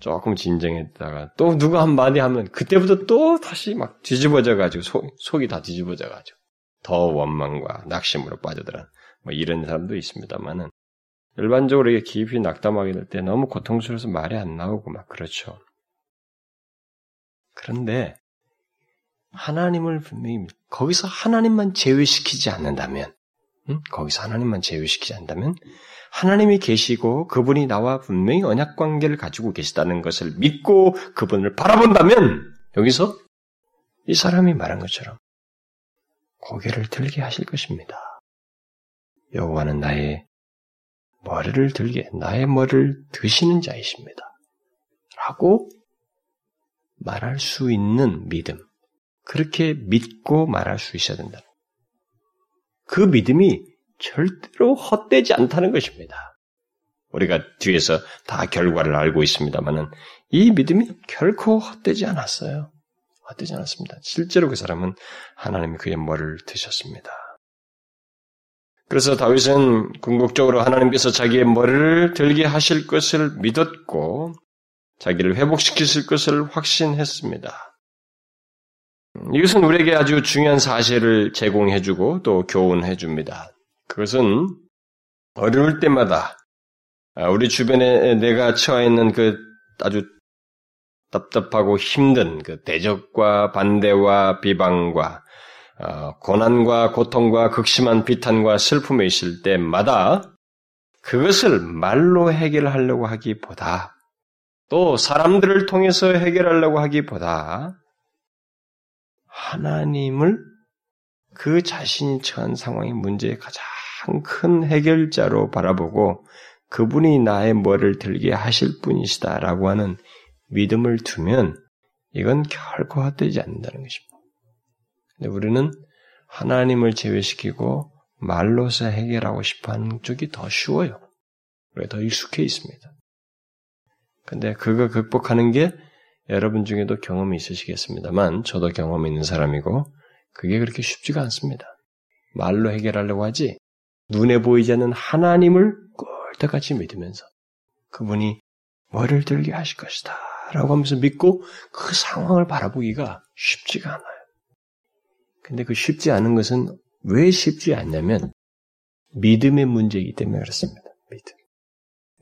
A: 조금 진정했다가 또 누가 한 마디 하면 그때부터 또 다시 막 뒤집어져 가지고 속, 속이 다 뒤집어져 가지고 더 원망과 낙심으로 빠져들어 뭐 이런 사람도 있습니다만은 일반적으로 이게 깊이 낙담하게 될 때 너무 고통스러워서 말이 안 나오고 막 그렇죠. 그런데 하나님을 분명히 거기서 하나님만 제외시키지 않는다면, 응? 거기서 하나님만 제외시키지 않는다면 하나님이 계시고 그분이 나와 분명히 언약 관계를 가지고 계시다는 것을 믿고 그분을 바라본다면 여기서 이 사람이 말한 것처럼 고개를 들게 하실 것입니다. 여호와는 나의 머리를 들게 나의 머리를 드시는 자이십니다. 라고 말할 수 있는 믿음. 그렇게 믿고 말할 수 있어야 된다. 그 믿음이 절대로 헛되지 않다는 것입니다. 우리가 뒤에서 다 결과를 알고 있습니다만은 이 믿음이 결코 헛되지 않았어요. 헛되지 않았습니다. 실제로 그 사람은 하나님이 그의 머리를 드셨습니다. 그래서 다윗은 궁극적으로 하나님께서 자기의 머리를 들게 하실 것을 믿었고 자기를 회복시키실 것을 확신했습니다. 이것은 우리에게 아주 중요한 사실을 제공해주고 또 교훈해줍니다. 그것은 어려울 때마다 아, 우리 주변에 내가 처해 있는 그 아주 답답하고 힘든 그 대적과 반대와 비방과 어, 고난과 고통과 극심한 비탄과 슬픔에 있을 때마다 그것을 말로 해결하려고 하기보다 또 사람들을 통해서 해결하려고 하기보다 하나님을 그 자신이 처한 상황의 문제의 가장 큰 해결자로 바라보고 그분이 나의 머리를 들게 하실 분이시다라고 하는 믿음을 두면 이건 결코 헛되지 않는다는 것입니다. 근데 우리는 하나님을 제외시키고 말로서 해결하고 싶어 하는 쪽이 더 쉬워요. 우리가 더 익숙해 있습니다. 근데 그거 극복하는 게 여러분 중에도 경험이 있으시겠습니다만 저도 경험이 있는 사람이고 그게 그렇게 쉽지가 않습니다. 말로 해결하려고 하지 눈에 보이지 않는 하나님을 꼴떡같이 믿으면서 그분이 뭐를 들게 하실 것이다 라고 하면서 믿고 그 상황을 바라보기가 쉽지가 않아요. 근데 그 쉽지 않은 것은 왜 쉽지 않냐면 믿음의 문제이기 때문에 그렇습니다. 믿음.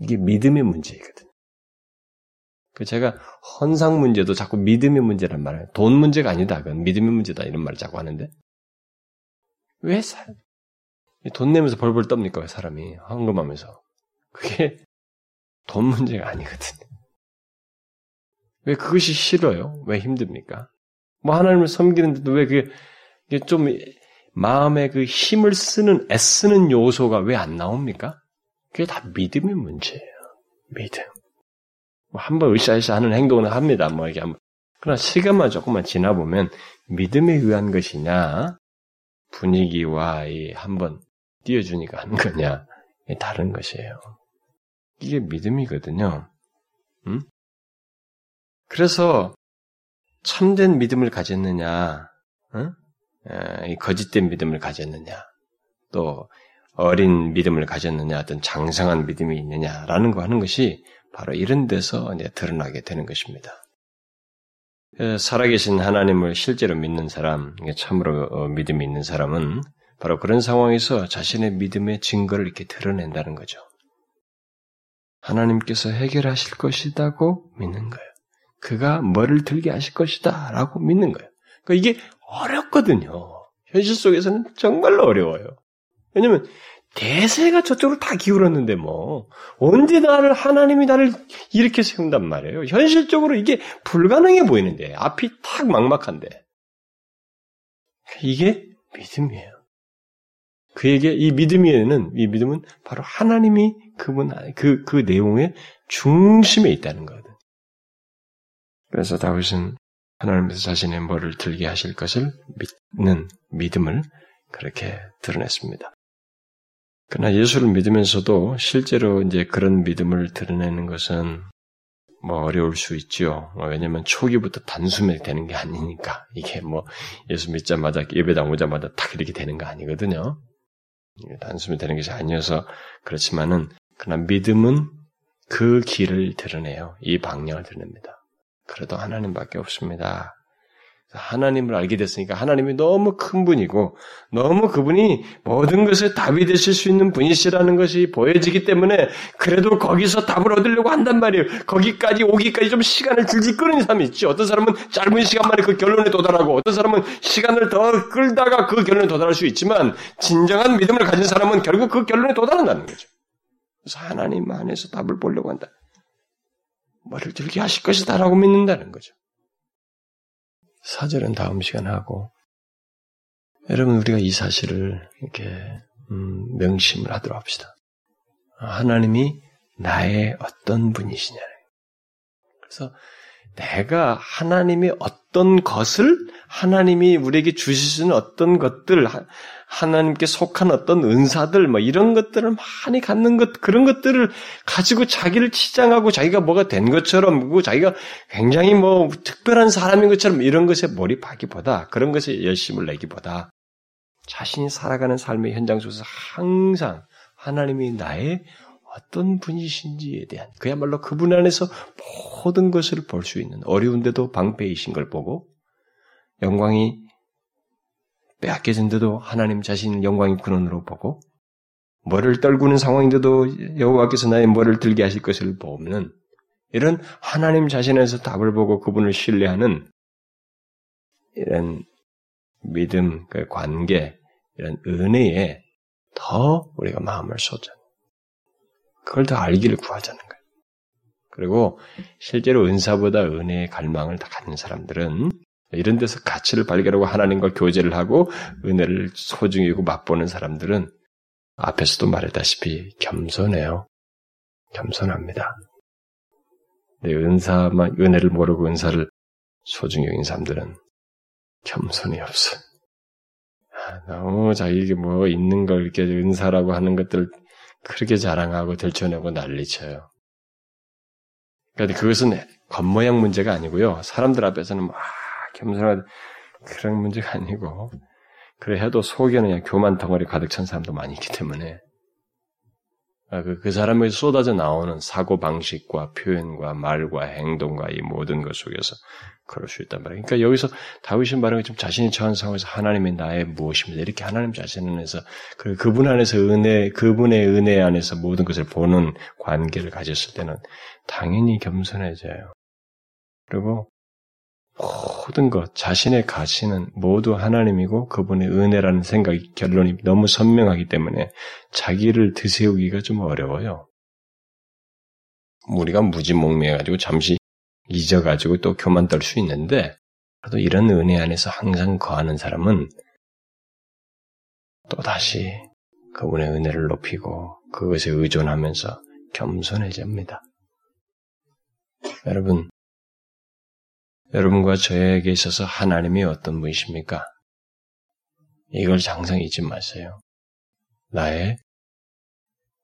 A: 이게 믿음의 문제이거든요. 그 제가 헌상 문제도 자꾸 믿음의 문제란 말을 돈 문제가 아니다. 그건 믿음의 문제다 이런 말을 자꾸 하는데 왜 사, 돈 내면서 벌벌 떱니까? 왜 사람이 헌금하면서 그게 돈 문제가 아니거든요. 왜 그것이 싫어요? 왜 힘듭니까? 뭐 하나님을 섬기는데도 왜 그게 좀 마음에 그 힘을 쓰는 애쓰는 요소가 왜 안 나옵니까? 그게 다 믿음의 문제예요. 믿음. 뭐 한번 으쌰으쌰 하는 행동을 합니다. 뭐 이게 한번. 그러나 시간만 조금만 지나보면 믿음에 의한 것이냐, 분위기와 이 한번 띄워주니까 하는 거냐, 다른 것이에요. 이게 믿음이거든요. 음? 그래서 참된 믿음을 가졌느냐, 어? 거짓된 믿음을 가졌느냐, 또 어린 믿음을 가졌느냐, 어떤 장성한 믿음이 있느냐라는 거 하는 것이 바로 이런 데서 이제 드러나게 되는 것입니다. 살아계신 하나님을 실제로 믿는 사람, 참으로 어, 믿음이 있는 사람은 바로 그런 상황에서 자신의 믿음의 증거를 이렇게 드러낸다는 거죠. 하나님께서 해결하실 것이라고 믿는 거예요. 그가 뭐를 들게 하실 것이다 라고 믿는 거예요. 그러니까 이게 어렵거든요. 현실 속에서는 정말로 어려워요. 왜냐면 대세가 저쪽으로 다 기울었는데 뭐 언제 나를 하나님이 나를 이렇게 세운단 말이에요. 현실적으로 이게 불가능해 보이는데 앞이 탁 막막한데 이게 믿음이에요. 그에게 이 믿음에는 이 믿음은 바로 하나님이 그분 그그 그 내용의 중심에 있다는 거거든. 그래서 다윗은 하나님께서 자신의 뭐를 들게 하실 것을 믿는 믿음을 그렇게 드러냈습니다. 그러나 예수를 믿으면서도 실제로 이제 그런 믿음을 드러내는 것은 뭐 어려울 수 있죠. 왜냐면 초기부터 단숨에 되는 게 아니니까. 이게 뭐 예수 믿자마자 예배당 오자마자 딱 이렇게 되는 거 아니거든요. 단숨에 되는 것이 아니어서 그렇지만은 그러나 믿음은 그 길을 드러내요. 이 방향을 드러냅니다. 그래도 하나님밖에 없습니다. 하나님을 알게 됐으니까 하나님이 너무 큰 분이고 너무 그분이 모든 것에 답이 되실 수 있는 분이시라는 것이 보여지기 때문에 그래도 거기서 답을 얻으려고 한단 말이에요. 거기까지 오기까지 좀 시간을 들지 끄는 사람이 있지. 어떤 사람은 짧은 시간 만에 그 결론에 도달하고 어떤 사람은 시간을 더 끌다가 그 결론에 도달할 수 있지만 진정한 믿음을 가진 사람은 결국 그 결론에 도달한다는 거죠. 그래서 하나님 안에서 답을 보려고 한다. 뭐를 들게 하실 것이다라고 믿는다는 거죠. 사절은 다음 시간 하고 여러분 우리가 이 사실을 이렇게 음, 명심을 하도록 합시다. 하나님이 나의 어떤 분이시냐. 그래서 내가 하나님이 어떤 것을 하나님이 우리에게 있는 어떤 것들 하나님께 속한 어떤 은사들, 뭐 이런 것들을 많이 갖는 것, 그런 것들을 가지고 자기를 치장하고 자기가 뭐가 된 것처럼, 그 자기가 굉장히 뭐 특별한 사람인 것처럼 이런 것에 몰입하기보다, 그런 것에 열심을 내기보다, 자신이 살아가는 삶의 현장 속에서 항상 하나님이 나의 어떤 분이신지에 대한, 그야말로 그분 안에서 모든 것을 볼 수 있는, 어려운데도 방패이신 걸 보고, 영광이 빼앗겨진데도 하나님 자신 영광의 근원으로 보고 뭐를 떨구는 상황인데도 여호와께서 나의 뭐를 들게 하실 것을 보면 이런 하나님 자신에서 답을 보고 그분을 신뢰하는 이런 믿음, 그 관계, 이런 은혜에 더 우리가 마음을 쏟자. 그걸 더 알기를 구하자는 거예요. 그리고 실제로 은사보다 은혜의 갈망을 다 갖는 사람들은 이런 데서 가치를 발견하고 하나님과 교제를 하고 은혜를 소중히 고 맛보는 사람들은 앞에서도 말했다시피 겸손해요. 겸손합니다. 내 은사만 은혜를 모르고 은사를 소중히 여긴 사람들은 겸손이 없어. 아, 너무 자기에게 뭐 있는 걸 이렇게 은사라고 하는 것들 그렇게 자랑하고 들춰내고 난리쳐요. 그런데 그것은 겉모양 문제가 아니고요. 사람들 앞에서는 막 겸손한 그런 문제가 아니고 그래 해도 속에는 그냥 교만 덩어리 가득 찬 사람도 많이 있기 때문에 아, 그, 그 사람에게 쏟아져 나오는 사고 방식과 표현과 말과 행동과 이 모든 것 속에서 그럴 수 있단 말이에요. 그러니까 여기서 다윗이 말하는 좀 자신이 처한 상황에서 하나님의 나의 무엇입니다. 이렇게 하나님 자신 안에서 그 그분 안에서 은혜, 그분의 은혜 안에서 모든 것을 보는 관계를 가졌을 때는 당연히 겸손해져요. 그리고 모든 것, 자신의 가치는 모두 하나님이고 그분의 은혜라는 생각이 결론이 너무 선명하기 때문에 자기를 드세우기가 좀 어려워요. 우리가 무지몽매해가지고 잠시 잊어가지고 또 교만 떨 수 있는데 그래도 이런 은혜 안에서 항상 거하는 사람은 또 다시 그분의 은혜를 높이고 그것에 의존하면서 겸손해집니다. 여러분, 여러분과 저에게 있어서 하나님이 어떤 분이십니까? 이걸 항상 잊지 마세요. 나의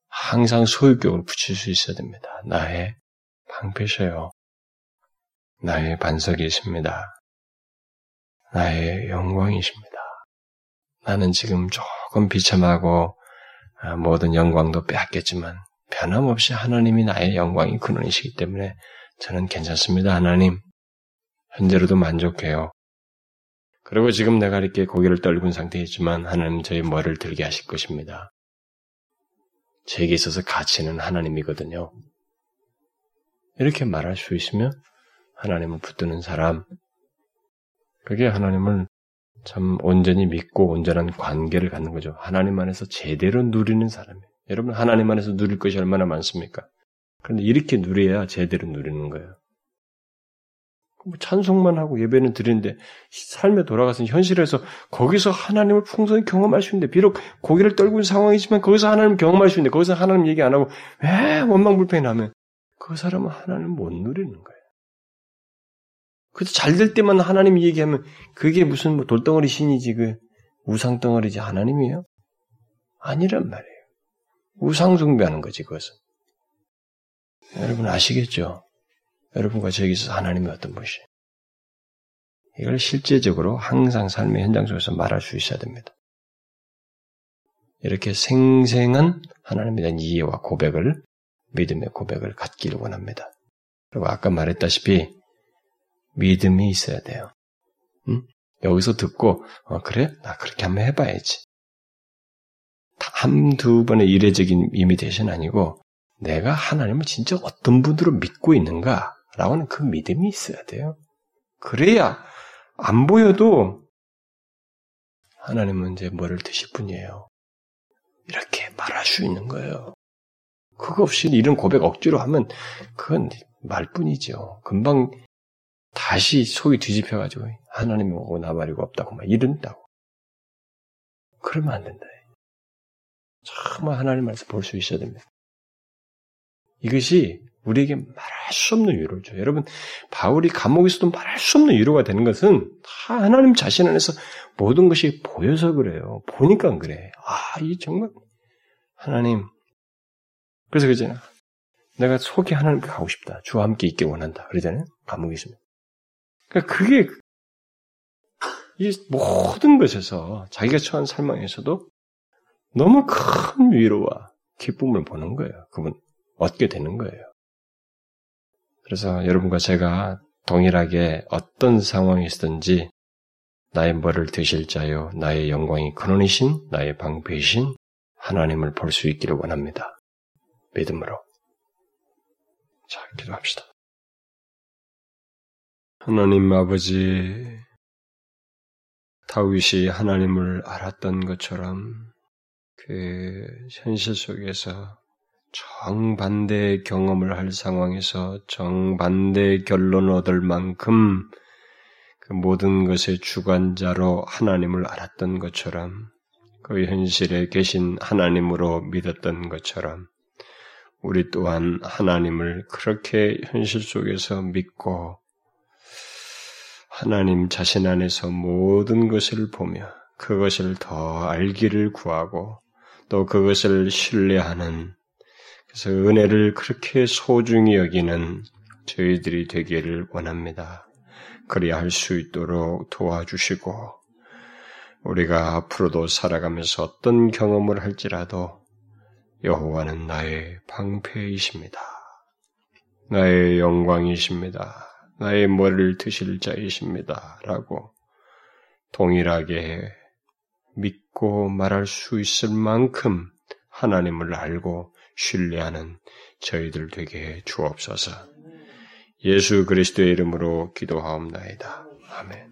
A: 항상 소유격을 붙일 수 있어야 됩니다. 나의 방패셔요. 나의 반석이십니다. 나의 영광이십니다. 나는 지금 조금 비참하고 아, 모든 영광도 빼앗겼지만 변함없이 하나님이 나의 영광이 근원이시기 때문에 저는 괜찮습니다. 하나님. 현재로도 만족해요. 그리고 지금 내가 이렇게 고개를 떨군 상태이지만 하나님 저희 머리를 들게 하실 것입니다. 제게 있어서 가치는 하나님이거든요. 이렇게 말할 수 있으면 하나님을 붙드는 사람, 그게 하나님을 참 온전히 믿고 온전한 관계를 갖는 거죠. 하나님 안에서 제대로 누리는 사람이에요. 여러분 하나님 안에서 누릴 것이 얼마나 많습니까? 그런데 이렇게 누려야 제대로 누리는 거예요. 뭐 찬송만 하고 예배는 드리는데 삶에 돌아가서 현실에서 거기서 하나님을 풍성히 경험할 수 있는데 비록 고개를 떨군 상황이지만 거기서 하나님 경험할 수 있는데 거기서 하나님 얘기 안 하고 왜 원망불평이 나면 그 사람은 하나님 못 누리는 거예요. 그래서 잘 될 때만 하나님 얘기하면 그게 무슨 뭐 돌덩어리 신이지 그 우상 덩어리지 하나님이에요? 아니란 말이에요. 우상 숭배하는 거지 그것은. 여러분 아시겠죠? 여러분과 저에게 있어서 하나님이 어떤 분이시 이걸 실제적으로 항상 삶의 현장 속에서 말할 수 있어야 됩니다. 이렇게 생생한 하나님에 대한 이해와 고백을, 믿음의 고백을 갖기를 원합니다. 그리고 아까 말했다시피 믿음이 있어야 돼요. 응? 여기서 듣고, 어, 그래? 나 그렇게 한번 해봐야지. 한두 번의 이례적인 이미테이션 아니고, 내가 하나님을 진짜 어떤 분으로 믿고 있는가? 라고 하는 그 믿음이 있어야 돼요. 그래야 안 보여도 하나님은 이제 뭐를 드실 분이에요. 이렇게 말할 수 있는 거예요. 그거 없이 이런 고백 억지로 하면 그건 말뿐이죠. 금방 다시 속이 뒤집혀가지고 하나님이 오고 나발이고 없다고 막 이른다고. 그러면 안 된다. 정말 하나님 말씀 볼 수 있어야 됩니다. 이것이 우리에게 말할 수 없는 줘요. 여러분, 바울이 감옥에서도 말할 수 없는 위로가 되는 것은 다 하나님 자신 안에서 모든 것이 보여서 그래요. 보니까 그래. 아, 이 정말 하나님. 그래서 그잖아. 내가 속에 하나님께 가고 싶다. 주와 함께 있길 원한다. 그러잖아요. 감옥에 있으면. 그러니까 그게 이 모든 것에서 자기가 처한 살망에서도 너무 큰 위로와 기쁨을 보는 거예요. 그분 얻게 되는 거예요. 그래서 여러분과 제가 동일하게 어떤 상황이든지 나의 뭐를 드실 자요, 나의 영광이 근원이신, 나의 방패이신 하나님을 볼 수 있기를 원합니다. 믿음으로. 자, 기도합시다. 하나님 아버지, 다윗이 하나님을 알았던 것처럼 그 현실 속에서 정반대의 경험을 할 상황에서 정반대의 결론을 얻을 만큼 그 모든 것의 주관자로 하나님을 알았던 것처럼 그 현실에 계신 하나님으로 믿었던 것처럼 우리 또한 하나님을 그렇게 현실 속에서 믿고 하나님 자신 안에서 모든 것을 보며 그것을 더 알기를 구하고 또 그것을 신뢰하는 그래서 은혜를 그렇게 소중히 여기는 저희들이 되기를 원합니다. 그리야 할 수 있도록 도와주시고 우리가 앞으로도 살아가면서 어떤 경험을 할지라도 여호와는 나의 방패이십니다. 나의 영광이십니다. 나의 머리를 드실 자이십니다. 라고 동일하게 믿고 말할 수 있을 만큼 하나님을 알고 신뢰하는 저희들 되게 주옵소서. 예수 그리스도의 이름으로 기도하옵나이다. 아멘.